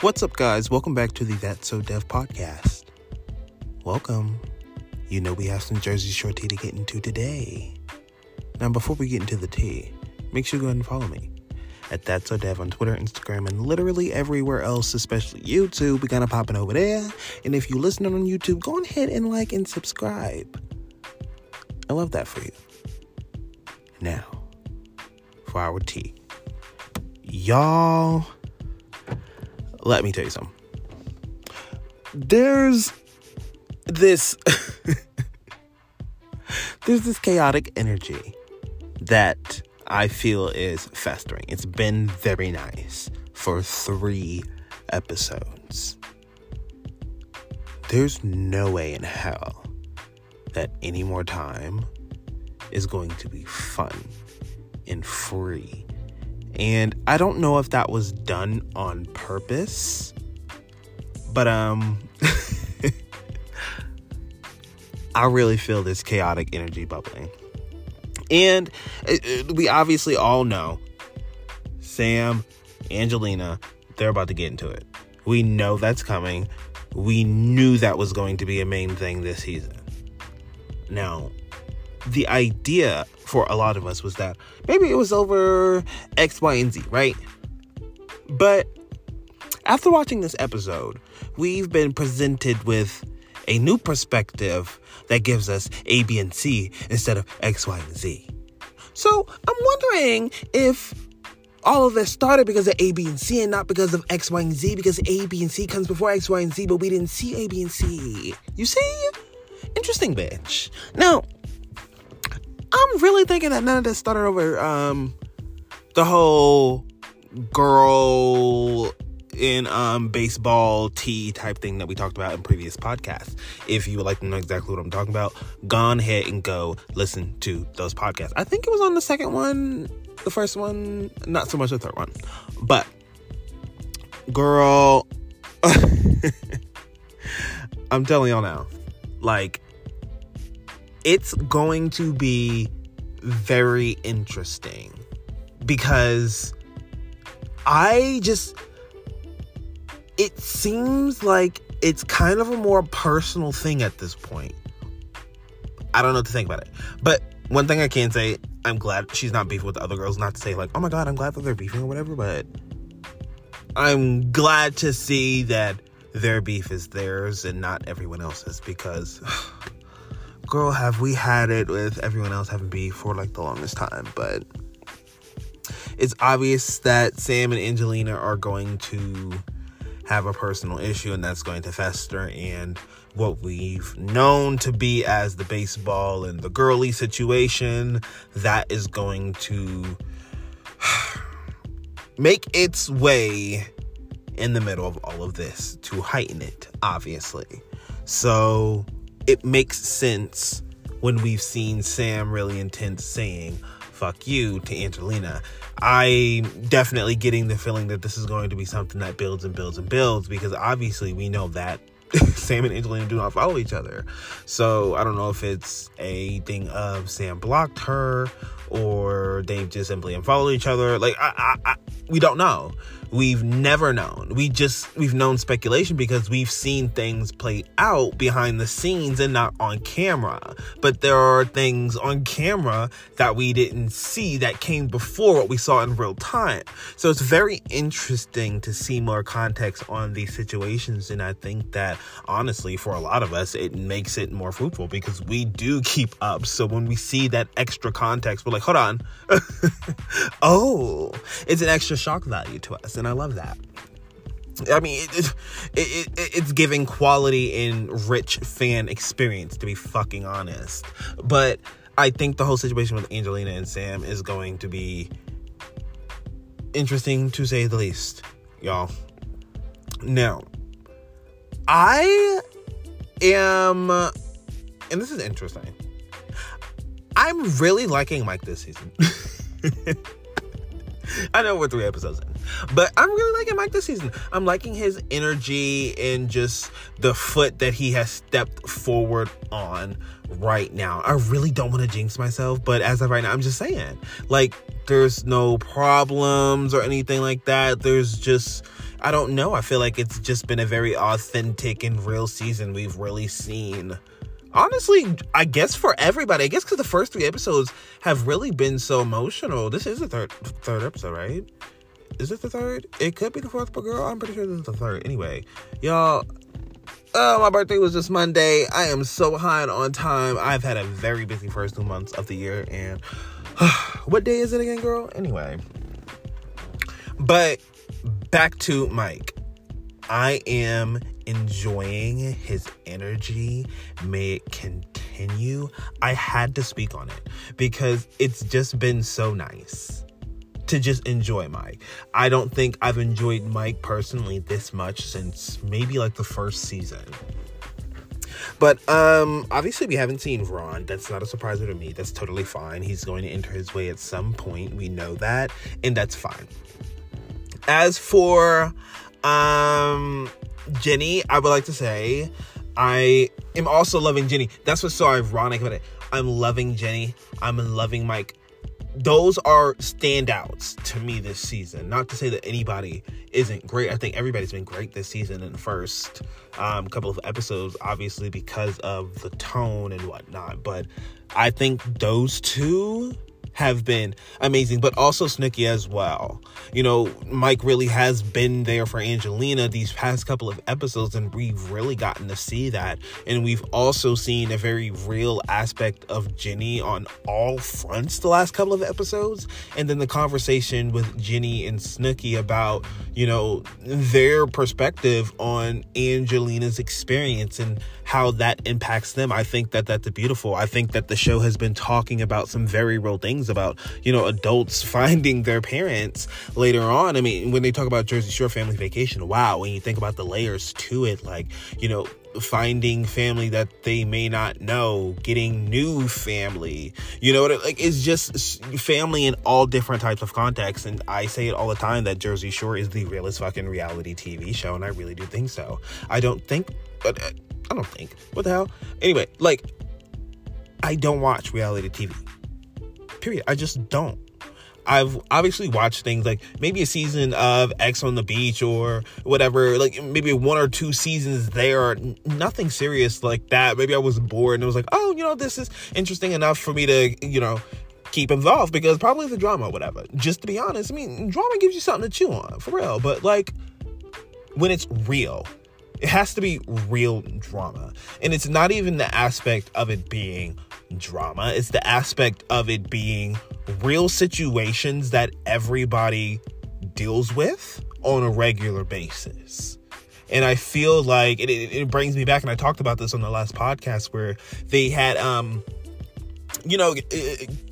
What's up, guys? Welcome back to the That's So Dev podcast. Welcome. You know, we have some Jersey Shore tea to get into today. Now, before we get into the tea, make sure you go ahead and follow me at That's So Dev on Twitter, Instagram, and literally everywhere else, especially YouTube. We kind of popping over there. And if you listen on YouTube, go ahead and like and subscribe. I love that for you. Now, for our tea. Y'all, let me tell you something. There's this there's this chaotic energy that I feel is festering. It's been very nice for 3 episodes. There's no way in hell that any more time is going to be fun and free. And I don't know if that was done on purpose, but um I really feel this chaotic energy bubbling. And it, it, we obviously all know Sam, Angelina, they're about to get into it. We know that's coming. We knew that was going to be a main thing this season. Now, the idea for a lot of us was that maybe it was over X, Y, and Z, right? But after watching this episode, we've been presented with a new perspective that gives us A, B, and C instead of X, Y, and Z. So I'm wondering if all of this started because of A, B, and C and not because of X, Y, and Z, because A, B, and C comes before X, Y, and Z, but we didn't see A, B, and C. You see? Interesting, bitch. Now, Really thinking that none of this started over um the whole girl in um baseball tee type thing that we talked about in previous podcasts. If you would like to know exactly what I'm talking about, go ahead and go listen to those podcasts. I think it was on the second one, the first one, not so much the third one. But girl I'm telling y'all now, like it's going to be very interesting because I just it seems like it's kind of a more personal thing at this point. I don't know what to think about it. But one thing I can say, I'm glad she's not beefing with the other girls. Not to say like, oh my god, I'm glad that they're beefing or whatever, but I'm glad to see that their beef is theirs and not everyone else's because girl, have we had it with everyone else having beef for like the longest time, but it's obvious that Sam and Angelina are going to have a personal issue and that's going to fester. And what we've known to be as the baseball and the girly situation that is going to make its way in the middle of all of this to heighten it obviously. So it makes sense when we've seen Sam really intense saying fuck you to Angelina. I'm definitely getting the feeling that this is going to be something that builds and builds and builds because obviously we know that Sam and Angelina do not follow each other. So I don't know if it's a thing of Sam blocked her or they've just simply unfollowed each other. Like I, I, I we don't know. We've never known. We just we've known speculation because we've seen things play out behind the scenes and not on camera. But there are things on camera that we didn't see that came before what we saw in real time. So it's very interesting to see more context on these situations and I think that honestly for a lot of us it makes it more fruitful because we do keep up. So when we see that extra context, we're like, hold on. oh, it's an extra shock value to us and I love that. I mean, it, it, it, it's giving quality and rich fan experience, to be fucking honest. But I think the whole situation with Angelina and Sam is going to be interesting to say the least, y'all. Now, I am, and this is interesting. I'm really liking Mike this season. I know we're three episodes in, but I'm really liking Mike this season. I'm liking his energy and just the foot that he has stepped forward on right now. I really don't want to jinx myself, but as of right now, I'm just saying, like, there's no problems or anything like that. There's just I don't know. I feel like it's just been a very authentic and real season. We've really seen honestly, I guess for everybody, I guess because the first three episodes have really been so emotional. This is the third third episode, right? Is this the third? It could be the fourth, but girl, I'm pretty sure this is the third. Anyway, y'all. Oh, my birthday was just Monday. I am so behind on time. I've had a very busy first two months of the year, and what day is it again, girl? Anyway, but back to Mike. I am enjoying his energy. May it continue. I had to speak on it because it's just been so nice to just enjoy Mike. I don't think I've enjoyed Mike personally this much since maybe like the first season. But um obviously we haven't seen Ron. That's not a surprise to me. That's totally fine. He's going to enter his way at some point. We know that, and that's fine. As for um Jenni, I would like to say I am also loving Jenni. That's what's so ironic about it. I'm loving Jenni. I'm loving Mike. Those are standouts to me this season. Not to say that anybody isn't great. I think everybody's been great this season in the first um, couple of episodes, obviously because of the tone and whatnot. But I think those two have been amazing, but also Snooki as well. You know, Mike really has been there for Angelina these past couple of episodes, and we've really gotten to see that. And we've also seen a very real aspect of Jenni on all fronts the last couple of episodes. And then the conversation with Jenni and Snooki about, you know, their perspective on Angelina's experience and how that impacts them. I think that that's beautiful. I think that the show has been talking about some very real things about, you know, adults finding their parents later on. I mean, when they talk about Jersey Shore family vacation, wow, when you think about the layers to it, like, you know, finding family that they may not know, getting new family. You know what? It, like it's just family in all different types of contexts. And I say it all the time that Jersey Shore is the realest fucking reality TV show, and I really do think so. I don't think, but uh, I don't think. What the hell? Anyway, like I don't watch reality TV. Period. I just don't. I've obviously watched things like maybe a season of Ex on the Beach or whatever, like maybe one or two seasons there, nothing serious like that. Maybe I was bored and it was like, oh, you know, this is interesting enough for me to, you know, keep involved because probably the drama, whatever. Just to be honest, I mean, drama gives you something to chew on, for real. But like, when it's real, it has to be real drama. And it's not even the aspect of it being drama, it's the aspect of it being real situations that everybody deals with on a regular basis. And I feel like it, it, brings me back, and I talked about this on the last podcast where they had um you know,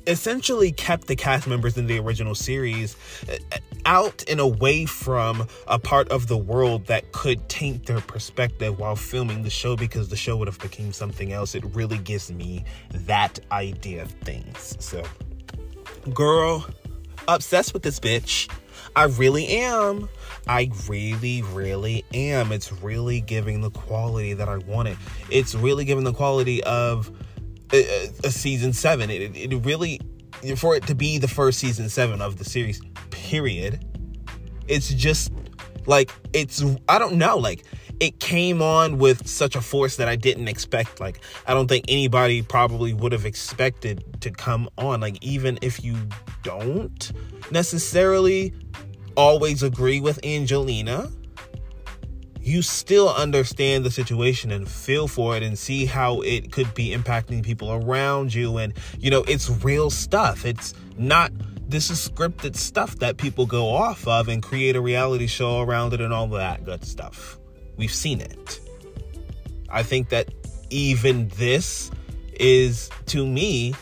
essentially kept the cast members in the original series uh, out and away from a part of the world that could taint their perspective while filming the show because the show would have become something else. It really gives me that idea of things. So, girl, obsessed with this bitch. I really am. I really, really am. It's really giving the quality that I wanted. It's really giving the quality of a, a season seven. It, it really, for it to be the first season seven of the series, period, it's just like, it's, I don't know, like, it came on with such a force that I didn't expect. Like, I don't think anybody probably would have expected to come on. Like, even if you don't necessarily always agree with Angelina, you still understand the situation and feel for it and see how it could be impacting people around you. And, you know, it's real stuff. It's not this is scripted stuff that people go off of and create a reality show around it and all that good stuff. We've seen it. I think that even this is, to me,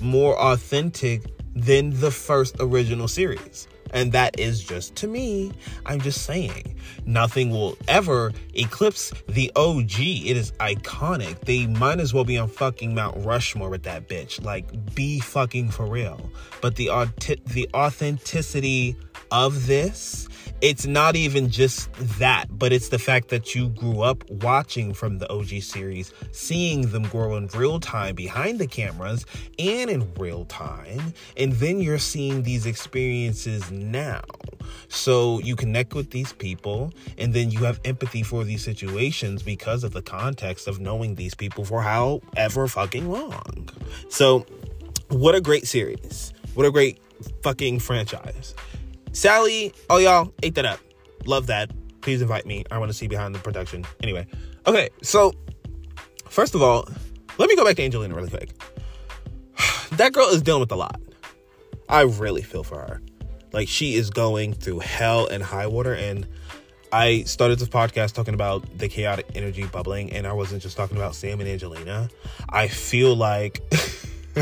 more authentic than the first original series. And that is just to me, I'm just saying, nothing will ever eclipse the OG. It is iconic. They might as well be on fucking Mount Rushmore with that bitch. Like, be fucking for real. But the, the authenticity of this it's not even just that, but it's the fact that you grew up watching from the OG series, seeing them grow in real time behind the cameras and in real time, and then you're seeing these experiences now. So you connect with these people and then you have empathy for these situations because of the context of knowing these people for however fucking long. So, what a great series. What a great fucking franchise. Sally, oh y'all, ate that up. Love that. Please invite me. I want to see behind the production. Anyway, okay, so first of all, let me go back to Angelina really quick. that girl is dealing with a lot. I really feel for her. Like she is going through hell and high water and I started this podcast talking about the chaotic energy bubbling and I wasn't just talking about Sam and Angelina. I feel like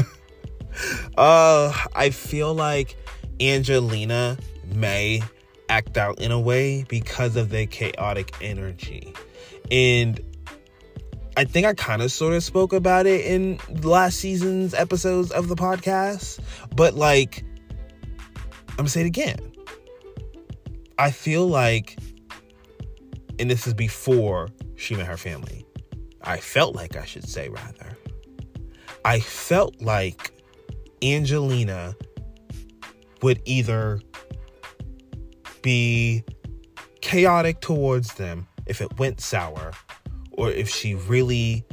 uh I feel like Angelina may act out in a way because of the chaotic energy. And I think I kind of sort of spoke about it in last season's episodes of the podcast, but like, I'm gonna say it again. I feel like, and this is before she met her family, I felt like I should say rather, I felt like Angelina would either be chaotic towards them if it went sour, or if she really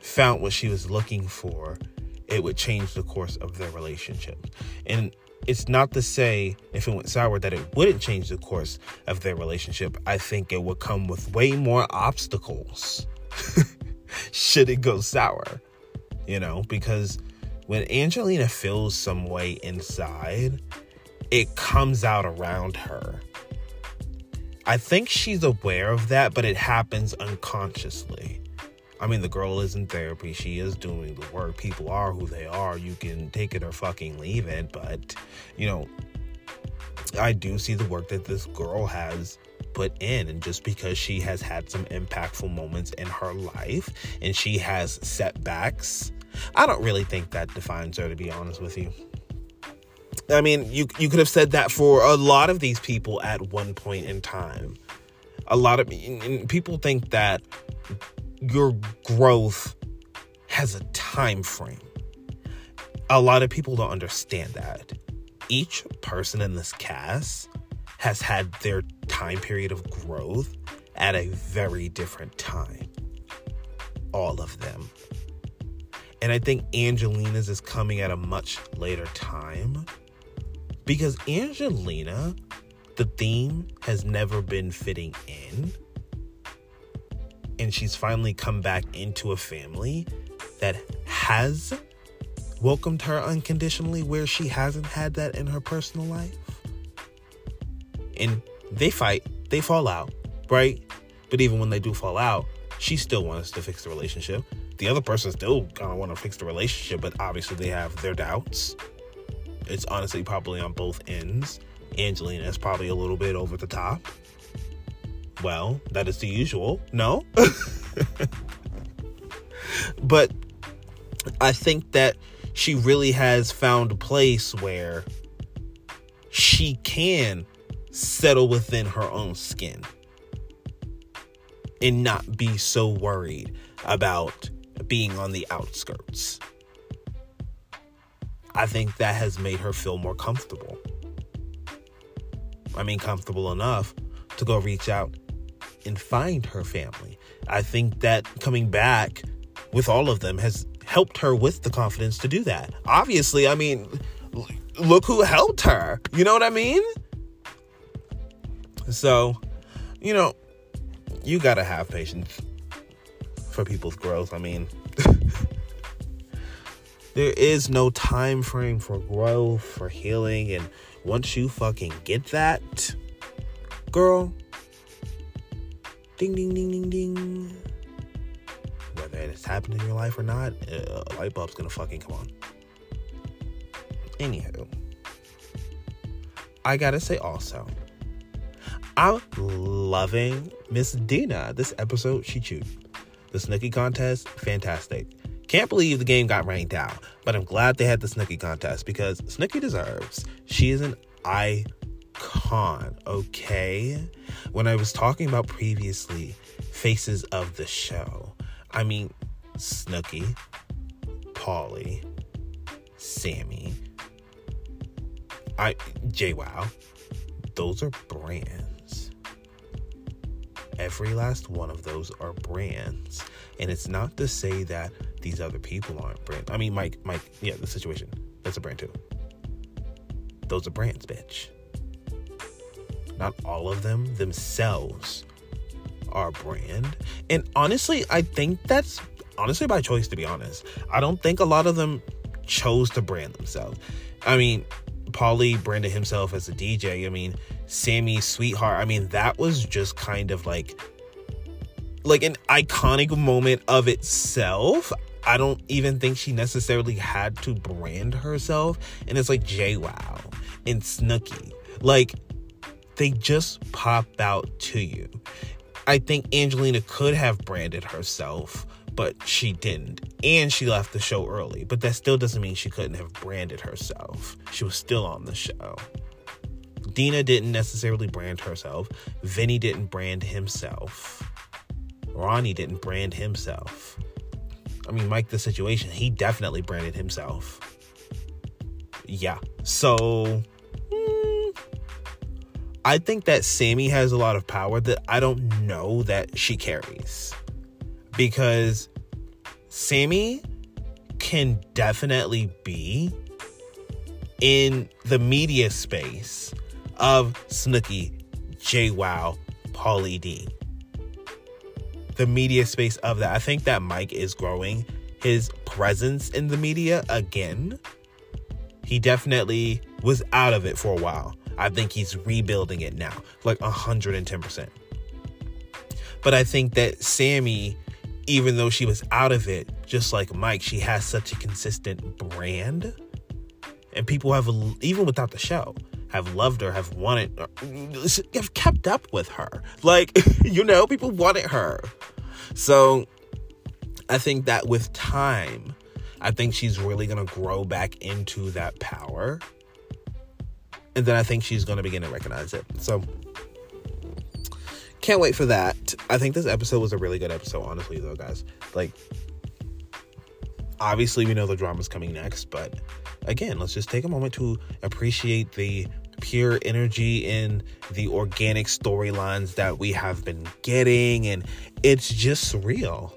found what she was looking for, it would change the course of their relationship. And it's not to say if it went sour that it wouldn't change the course of their relationship. I think it would come with way more obstacles should it go sour, you know, because when Angelina feels some way inside, it comes out around her. I think she's aware of that, but it happens unconsciously. I mean, the girl is in therapy. She is doing the work. People are who they are. You can take it or fucking leave it. But, you know, I do see the work that this girl has put in. And just because she has had some impactful moments in her life and she has setbacks, I don't really think that defines her, to be honest with you. I mean, you you could have said that for a lot of these people at one point in time. A lot of people think that your growth has a time frame. A lot of people don't understand that. Each person in this cast has had their time period of growth at a very different time. All of them. And I think Angelina's is coming at a much later time because Angelina, the theme has never been fitting in. And she's finally come back into a family that has welcomed her unconditionally, where she hasn't had that in her personal life. And they fight, they fall out, right? But even when they do fall out, she still wants to fix the relationship. The other person still kind of want to fix the relationship, but obviously they have their doubts it's honestly probably on both ends. Angelina is probably a little bit over the top. Well, that is the usual. No? but I think that she really has found a place where she can settle within her own skin and not be so worried about being on the outskirts. I think that has made her feel more comfortable. I mean, comfortable enough to go reach out and find her family. I think that coming back with all of them has helped her with the confidence to do that. Obviously, I mean, look who helped her. You know what I mean? So, you know, you got to have patience for people's growth. I mean, there is no time frame for growth, for healing, and once you fucking get that, girl, ding ding ding ding ding. Whether it's happening in your life or not, a light bulb's gonna fucking come on. Anywho, I gotta say also, I'm loving Miss Deena. This episode, she chewed. The Snooki contest, fantastic. Can't believe the game got ranked out, but I'm glad they had the Snooki contest because Snooki deserves. She is an icon, okay? When I was talking about previously faces of the show, I mean Snooki, Pauly, Sammi, I JWoww, those are brands. Every last one of those are brands. And it's not to say that these other people aren't brands. I mean, Mike, Mike, yeah, the situation, that's a brand too. Those are brands, bitch. Not all of them themselves are brand. And honestly, I think that's honestly by choice, to be honest. I don't think a lot of them chose to brand themselves. I mean, Pauly branded himself as a DJ. I mean, Sammi Sweetheart. I mean, that was just kind of like like an iconic moment of itself. I don't even think she necessarily had to brand herself. And it's like JWoww and Snooki. Like they just pop out to you. I think Angelina could have branded herself, but she didn't. And she left the show early. But that still doesn't mean she couldn't have branded herself. She was still on the show. Deena didn't necessarily brand herself. Vinny didn't brand himself. Ronnie didn't brand himself. I mean, Mike, the situation, he definitely branded himself. Yeah. So, mm, I think that Sammi has a lot of power that I don't know that she carries. Because Sammi can definitely be in the media space of Snooki, JWoww, Pauly D. The media space of that. I think that Mike is growing his presence in the media again. He definitely was out of it for a while. I think he's rebuilding it now, like 110%. But I think that Sammi, even though she was out of it, just like Mike, she has such a consistent brand. And people have, even without the show, have loved her, have wanted, have kept up with her. Like, you know, people wanted her. So I think that with time, I think she's really going to grow back into that power. And then I think she's going to begin to recognize it. So can't wait for that. I think this episode was a really good episode, honestly, though, guys. Like, obviously, we know the drama's coming next, but again, let's just take a moment to appreciate the pure energy in the organic storylines that we have been getting. And it's just real.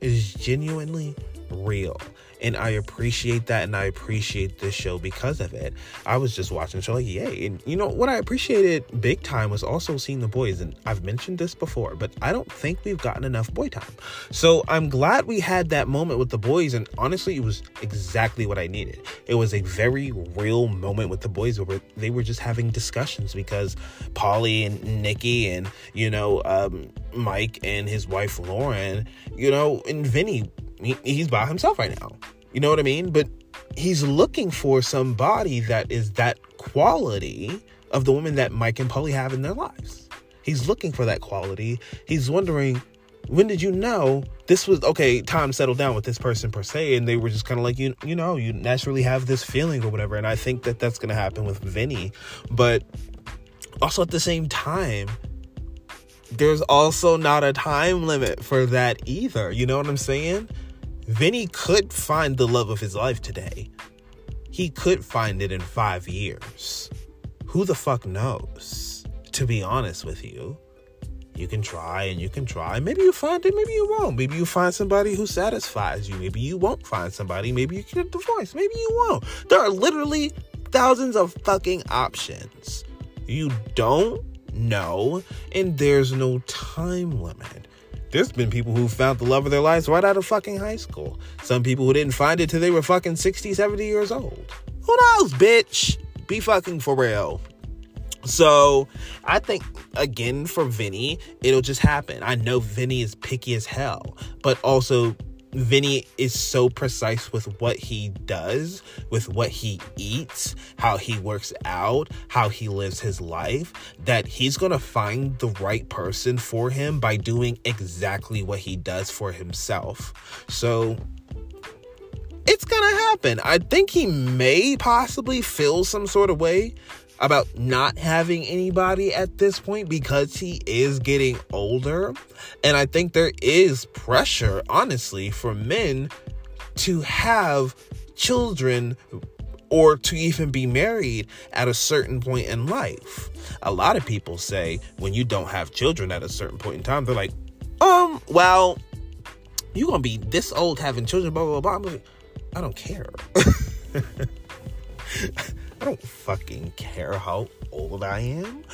It's genuinely real and I appreciate that, and I appreciate this show because of it. I was just watching the show like, yay! And you know what I appreciated big time was also seeing the boys, and I've mentioned this before, but I don't think we've gotten enough boy time. So I'm glad we had that moment with the boys, and honestly, it was exactly what I needed. It was a very real moment with the boys where they were just having discussions because Pauly and Nikki and you know um, Mike and his wife Lauren, you know, and Vinny he, he's by himself right now. You know what I mean? But he's looking for somebody that is that quality of the woman that Mike and Pauly have in their lives. He's looking for that quality. He's wondering, when did you know this was okay? Time settled down with this person per se, and they were just kind of like you, you know, you naturally have this feeling or whatever. And I think that that's gonna happen with Vinny, but also at the same time, there's also not a time limit for that either. You know what I'm saying? Vinny could find the love of his life today. He could find it in five years. Who the fuck knows? To be honest with you, you can try and you can try. Maybe you find it, maybe you won't. Maybe you find somebody who satisfies you. Maybe you won't find somebody. Maybe you get divorced. Maybe you won't. There are literally thousands of fucking options. You don't know, and there's no time limit. There's been people who found the love of their lives right out of fucking high school. Some people who didn't find it till they were fucking 60, 70 years old. Who knows, bitch? Be fucking for real. So I think again for Vinny, it'll just happen. I know Vinny is picky as hell, but also Vinny is so precise with what he does, with what he eats, how he works out, how he lives his life, that he's going to find the right person for him by doing exactly what he does for himself. So it's going to happen. I think he may possibly feel some sort of way about not having anybody at this point because he is getting older. And I think there is pressure, honestly, for men to have children or to even be married at a certain point in life. a lot of people say when you don't have children at a certain point in time, they're like, um, well, you're gonna be this old having children, blah blah blah. Like, I don't care. I don't fucking care how old I am.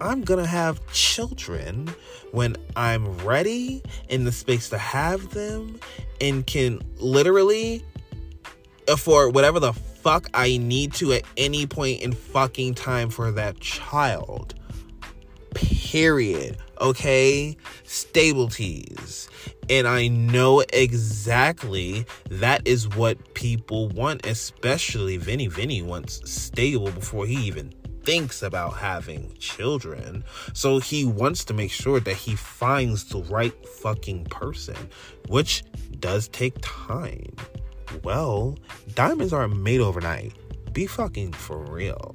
I'm gonna have children when I'm ready in the space to have them and can literally afford whatever the fuck I need to at any point in fucking time for that child. Period. Okay? Stabilities. And I know exactly that is what people want, especially Vinny. Vinny wants stable before he even thinks about having children. So he wants to make sure that he finds the right fucking person, which does take time. Well, diamonds aren't made overnight. Be fucking for real.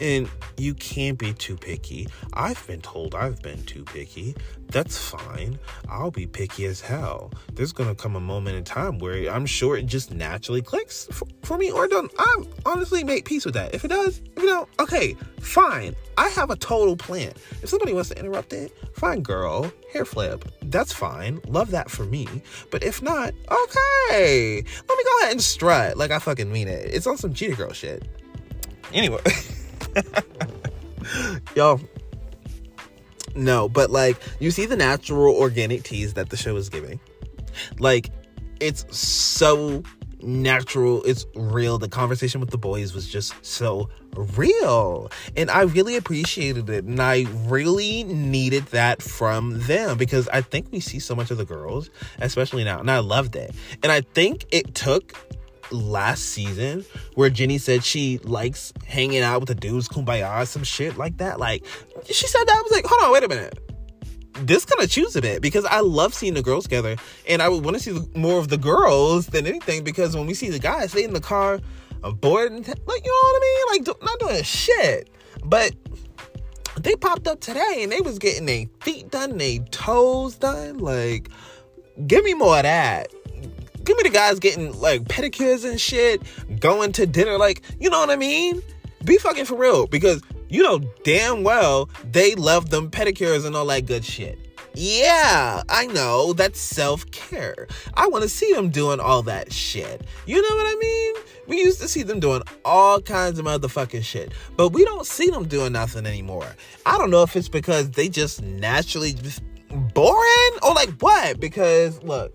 And you can't be too picky. I've been told I've been too picky. That's fine. I'll be picky as hell. There's gonna come a moment in time where I'm sure it just naturally clicks for, for me or don't. I'm honestly make peace with that. If it does, if you don't, okay, fine. I have a total plan. If somebody wants to interrupt it, fine, girl, hair flip. That's fine. Love that for me. But if not, okay. Let me go ahead and strut like I fucking mean it. It's on some cheetah girl shit. Anyway. Yo. No, but like you see the natural organic teas that the show is giving. Like it's so natural, it's real. The conversation with the boys was just so real. And I really appreciated it. And I really needed that from them because I think we see so much of the girls, especially now. And I loved it. And I think it took last season where Jenni said she likes hanging out with the dudes, kumbaya, some shit like that. Like, she said that. I was like, hold on, wait a minute. This kind of chews a bit because I love seeing the girls together, and I would want to see more of the girls than anything because when we see the guys, they in the car, bored and like, you know what I mean? Like, do, not doing shit. But they popped up today and they was getting their feet done, their toes done. Like, give me more of that give me the guys getting like pedicures and shit, going to dinner. Like, you know what I mean? Be fucking for real because you know damn well they love them pedicures and all that good shit. Yeah, I know. That's self care. I want to see them doing all that shit. You know what I mean? We used to see them doing all kinds of motherfucking shit, but we don't see them doing nothing anymore. I don't know if it's because they just naturally just boring or like what? Because look,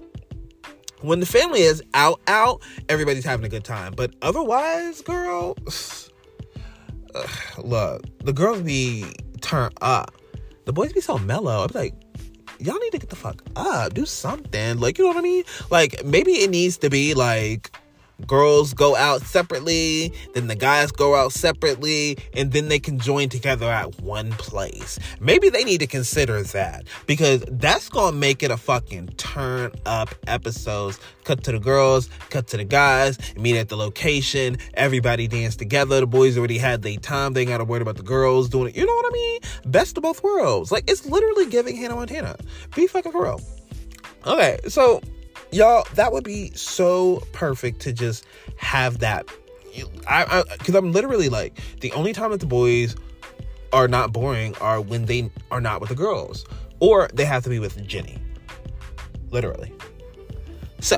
when the family is out, out, everybody's having a good time. But otherwise, girl, look, the girls be turned up. The boys be so mellow. I'm like, y'all need to get the fuck up. Do something. Like, you know what I mean? Like, maybe it needs to be like girls go out separately, then the guys go out separately, and then they can join together at one place. Maybe they need to consider that because that's gonna make it a fucking turn up episodes. Cut to the girls, cut to the guys, meet at the location, everybody dance together. The boys already had their time, they ain't gotta worry about the girls doing it. You know what I mean? Best of both worlds. Like it's literally giving Hannah Montana. Be fucking for real. Okay, so y'all that would be so perfect to just have that. I because i'm literally like the only time that the boys are not boring are when they are not with the girls or they have to be with jenni. Literally. So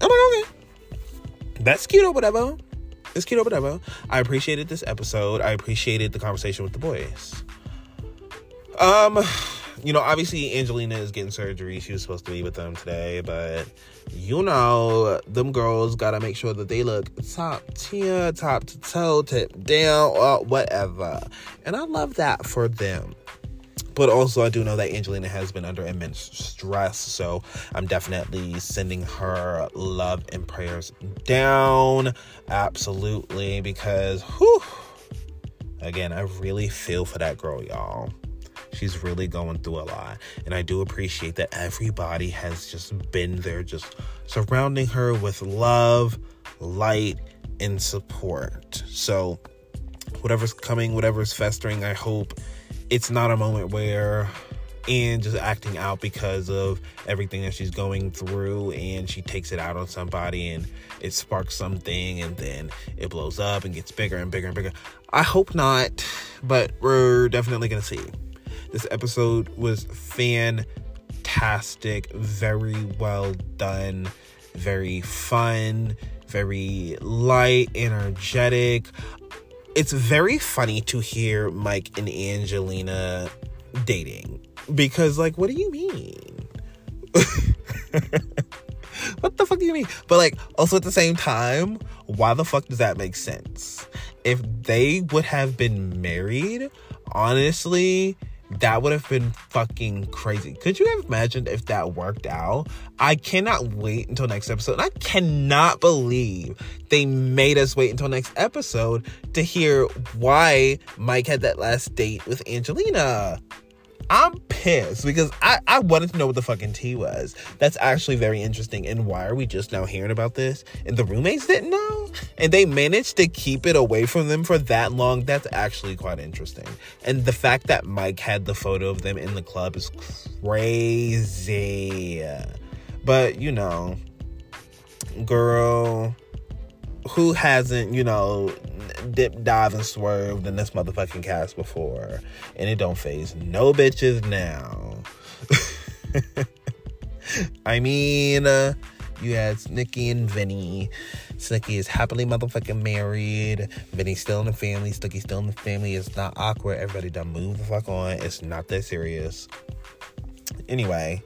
i'm like okay. That's cute or whatever. It's cute or whatever. I appreciated this episode. I appreciated the conversation with the boys. Um you know, obviously Angelina is getting surgery. She was supposed to be with them today, but you know, them girls gotta make sure that they look top tier, top to toe, tip down, or whatever. And I love that for them. But also, I do know that Angelina has been under immense stress, so I'm definitely sending her love and prayers down. Absolutely, because, whew, again, I really feel for that girl, y'all. She's really going through a lot. And I do appreciate that everybody has just been there, just surrounding her with love, light, and support. So, whatever's coming, whatever's festering, I hope it's not a moment where and just acting out because of everything that she's going through and she takes it out on somebody and it sparks something and then it blows up and gets bigger and bigger and bigger. I hope not, but we're definitely going to see. This episode was fantastic, very well done, very fun, very light, energetic. It's very funny to hear Mike and Angelina dating because, like, what do you mean? what the fuck do you mean? But like, also at the same time, why the fuck does that make sense? If they would have been married, honestly, that would have been fucking crazy. Could you have imagined if that worked out? I cannot wait until next episode. I cannot believe they made us wait until next episode to hear why Mike had that last date with Angelina. I'm pissed because I, I wanted to know what the fucking tea was. That's actually very interesting. And why are we just now hearing about this? And the roommates didn't know? And they managed to keep it away from them for that long. That's actually quite interesting. And the fact that Mike had the photo of them in the club is crazy. But, you know, girl, who hasn't, you know, dip, dive, and swerved in this motherfucking cast before? And it don't phase no bitches now. I mean, uh, you had Snooki and Vinny. Snooki is happily motherfucking married. Vinny's still in the family. Snooki's still in the family. It's not awkward. Everybody done move the fuck on. It's not that serious anyway.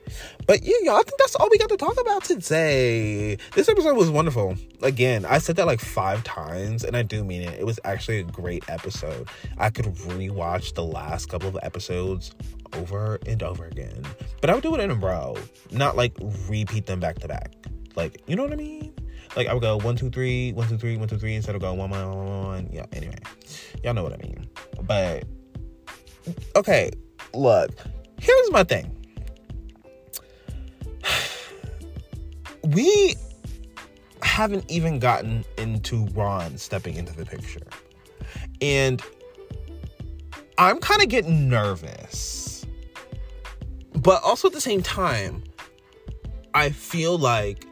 But yeah, y'all, I think that's all we got to talk about today. This episode was wonderful. Again, I said that like five times, and I do mean it. It was actually a great episode. I could rewatch the last couple of episodes over and over again. But I would do it in a row, not like repeat them back to back. Like, you know what I mean? Like I would go one, two, three, one, two, three, one, two, three, instead of going one, one, one, one. Yeah, anyway. Y'all know what I mean. But okay, look, here's my thing. We haven't even gotten into Ron stepping into the picture. And I'm kind of getting nervous. But also at the same time, I feel like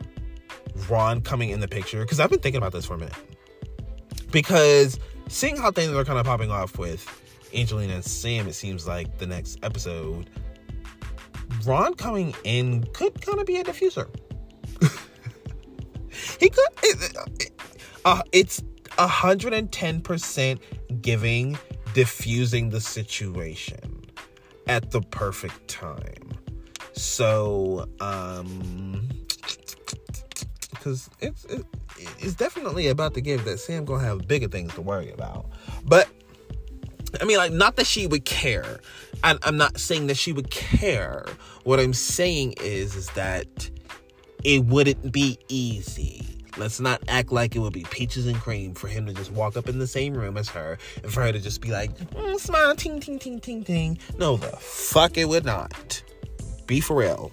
Ron coming in the picture, because I've been thinking about this for a minute. Because seeing how things are kind of popping off with Angelina and Sam, it seems like the next episode, Ron coming in could kind of be a diffuser. He could. It, uh, it's hundred and ten percent giving, diffusing the situation at the perfect time. So, um, because it's it, it's definitely about to give that Sam gonna have bigger things to worry about. But I mean, like, not that she would care. I, I'm not saying that she would care. What I'm saying is, is that it wouldn't be easy. Let's not act like it would be peaches and cream for him to just walk up in the same room as her and for her to just be like, mm, smile, ting, ting, ting, ting, ting. No, the fuck it would not. Be for real.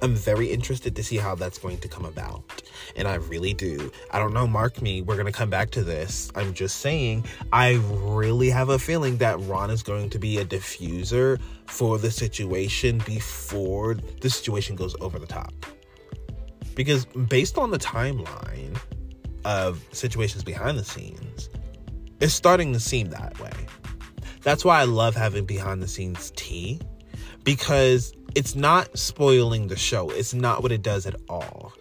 I'm very interested to see how that's going to come about. And I really do. I don't know, mark me, we're going to come back to this. I'm just saying, I really have a feeling that Ron is going to be a diffuser for the situation before the situation goes over the top. Because based on the timeline of situations behind the scenes, it's starting to seem that way. That's why I love having behind the scenes tea because it's not spoiling the show. It's not what it does at all.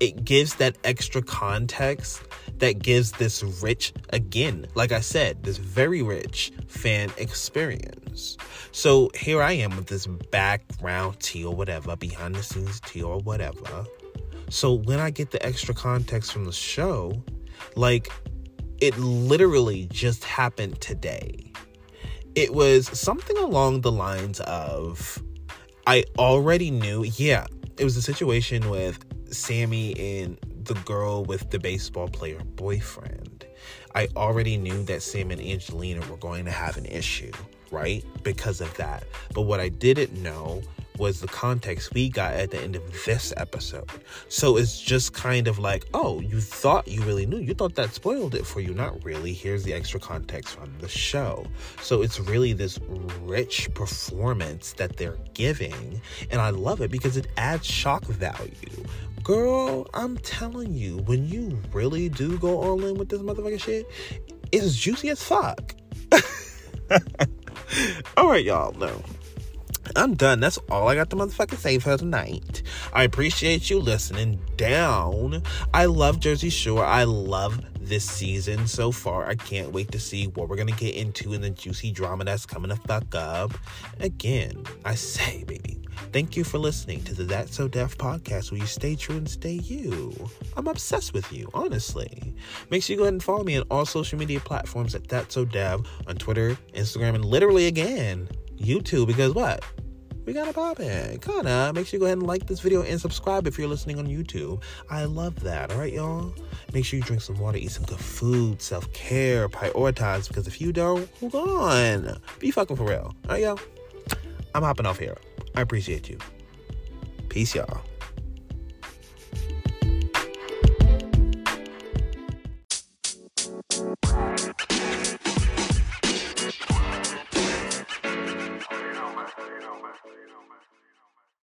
It gives that extra context that gives this rich, again, like I said, this very rich fan experience. So here I am with this background tea or whatever, behind the scenes tea or whatever so when I get the extra context from the show, like it literally just happened today. It was something along the lines of I already knew, yeah, it was a situation with Sammi and the girl with the baseball player boyfriend. I already knew that Sam and Angelina were going to have an issue, right? Because of that. But what I didn't know was the context we got at the end of this episode. So it's just kind of like, oh, you thought you really knew. You thought that spoiled it for you. Not really. Here's the extra context from the show. So it's really this rich performance that they're giving. And I love it because it adds shock value. Girl, I'm telling you, when you really do go all in with this motherfucking shit, it's juicy as fuck. all right, y'all. No. I'm done. That's all I got to motherfucking say for tonight. I appreciate you listening down. I love Jersey Shore. I love this season so far. I can't wait to see what we're gonna get into in the juicy drama that's coming to fuck up. Again, I say, baby, thank you for listening to the That's So Dev podcast where you stay true and stay you. I'm obsessed with you, honestly. Make sure you go ahead and follow me on all social media platforms at That's So Dev on Twitter, Instagram, and literally again, YouTube because what? we got to pop it. Kinda. Uh, make sure you go ahead and like this video and subscribe if you're listening on YouTube. I love that. All right, y'all. Make sure you drink some water, eat some good food, self care, prioritize. Because if you don't, hold on. Be fucking for real. All right, y'all. I'm hopping off here. I appreciate you. Peace, y'all.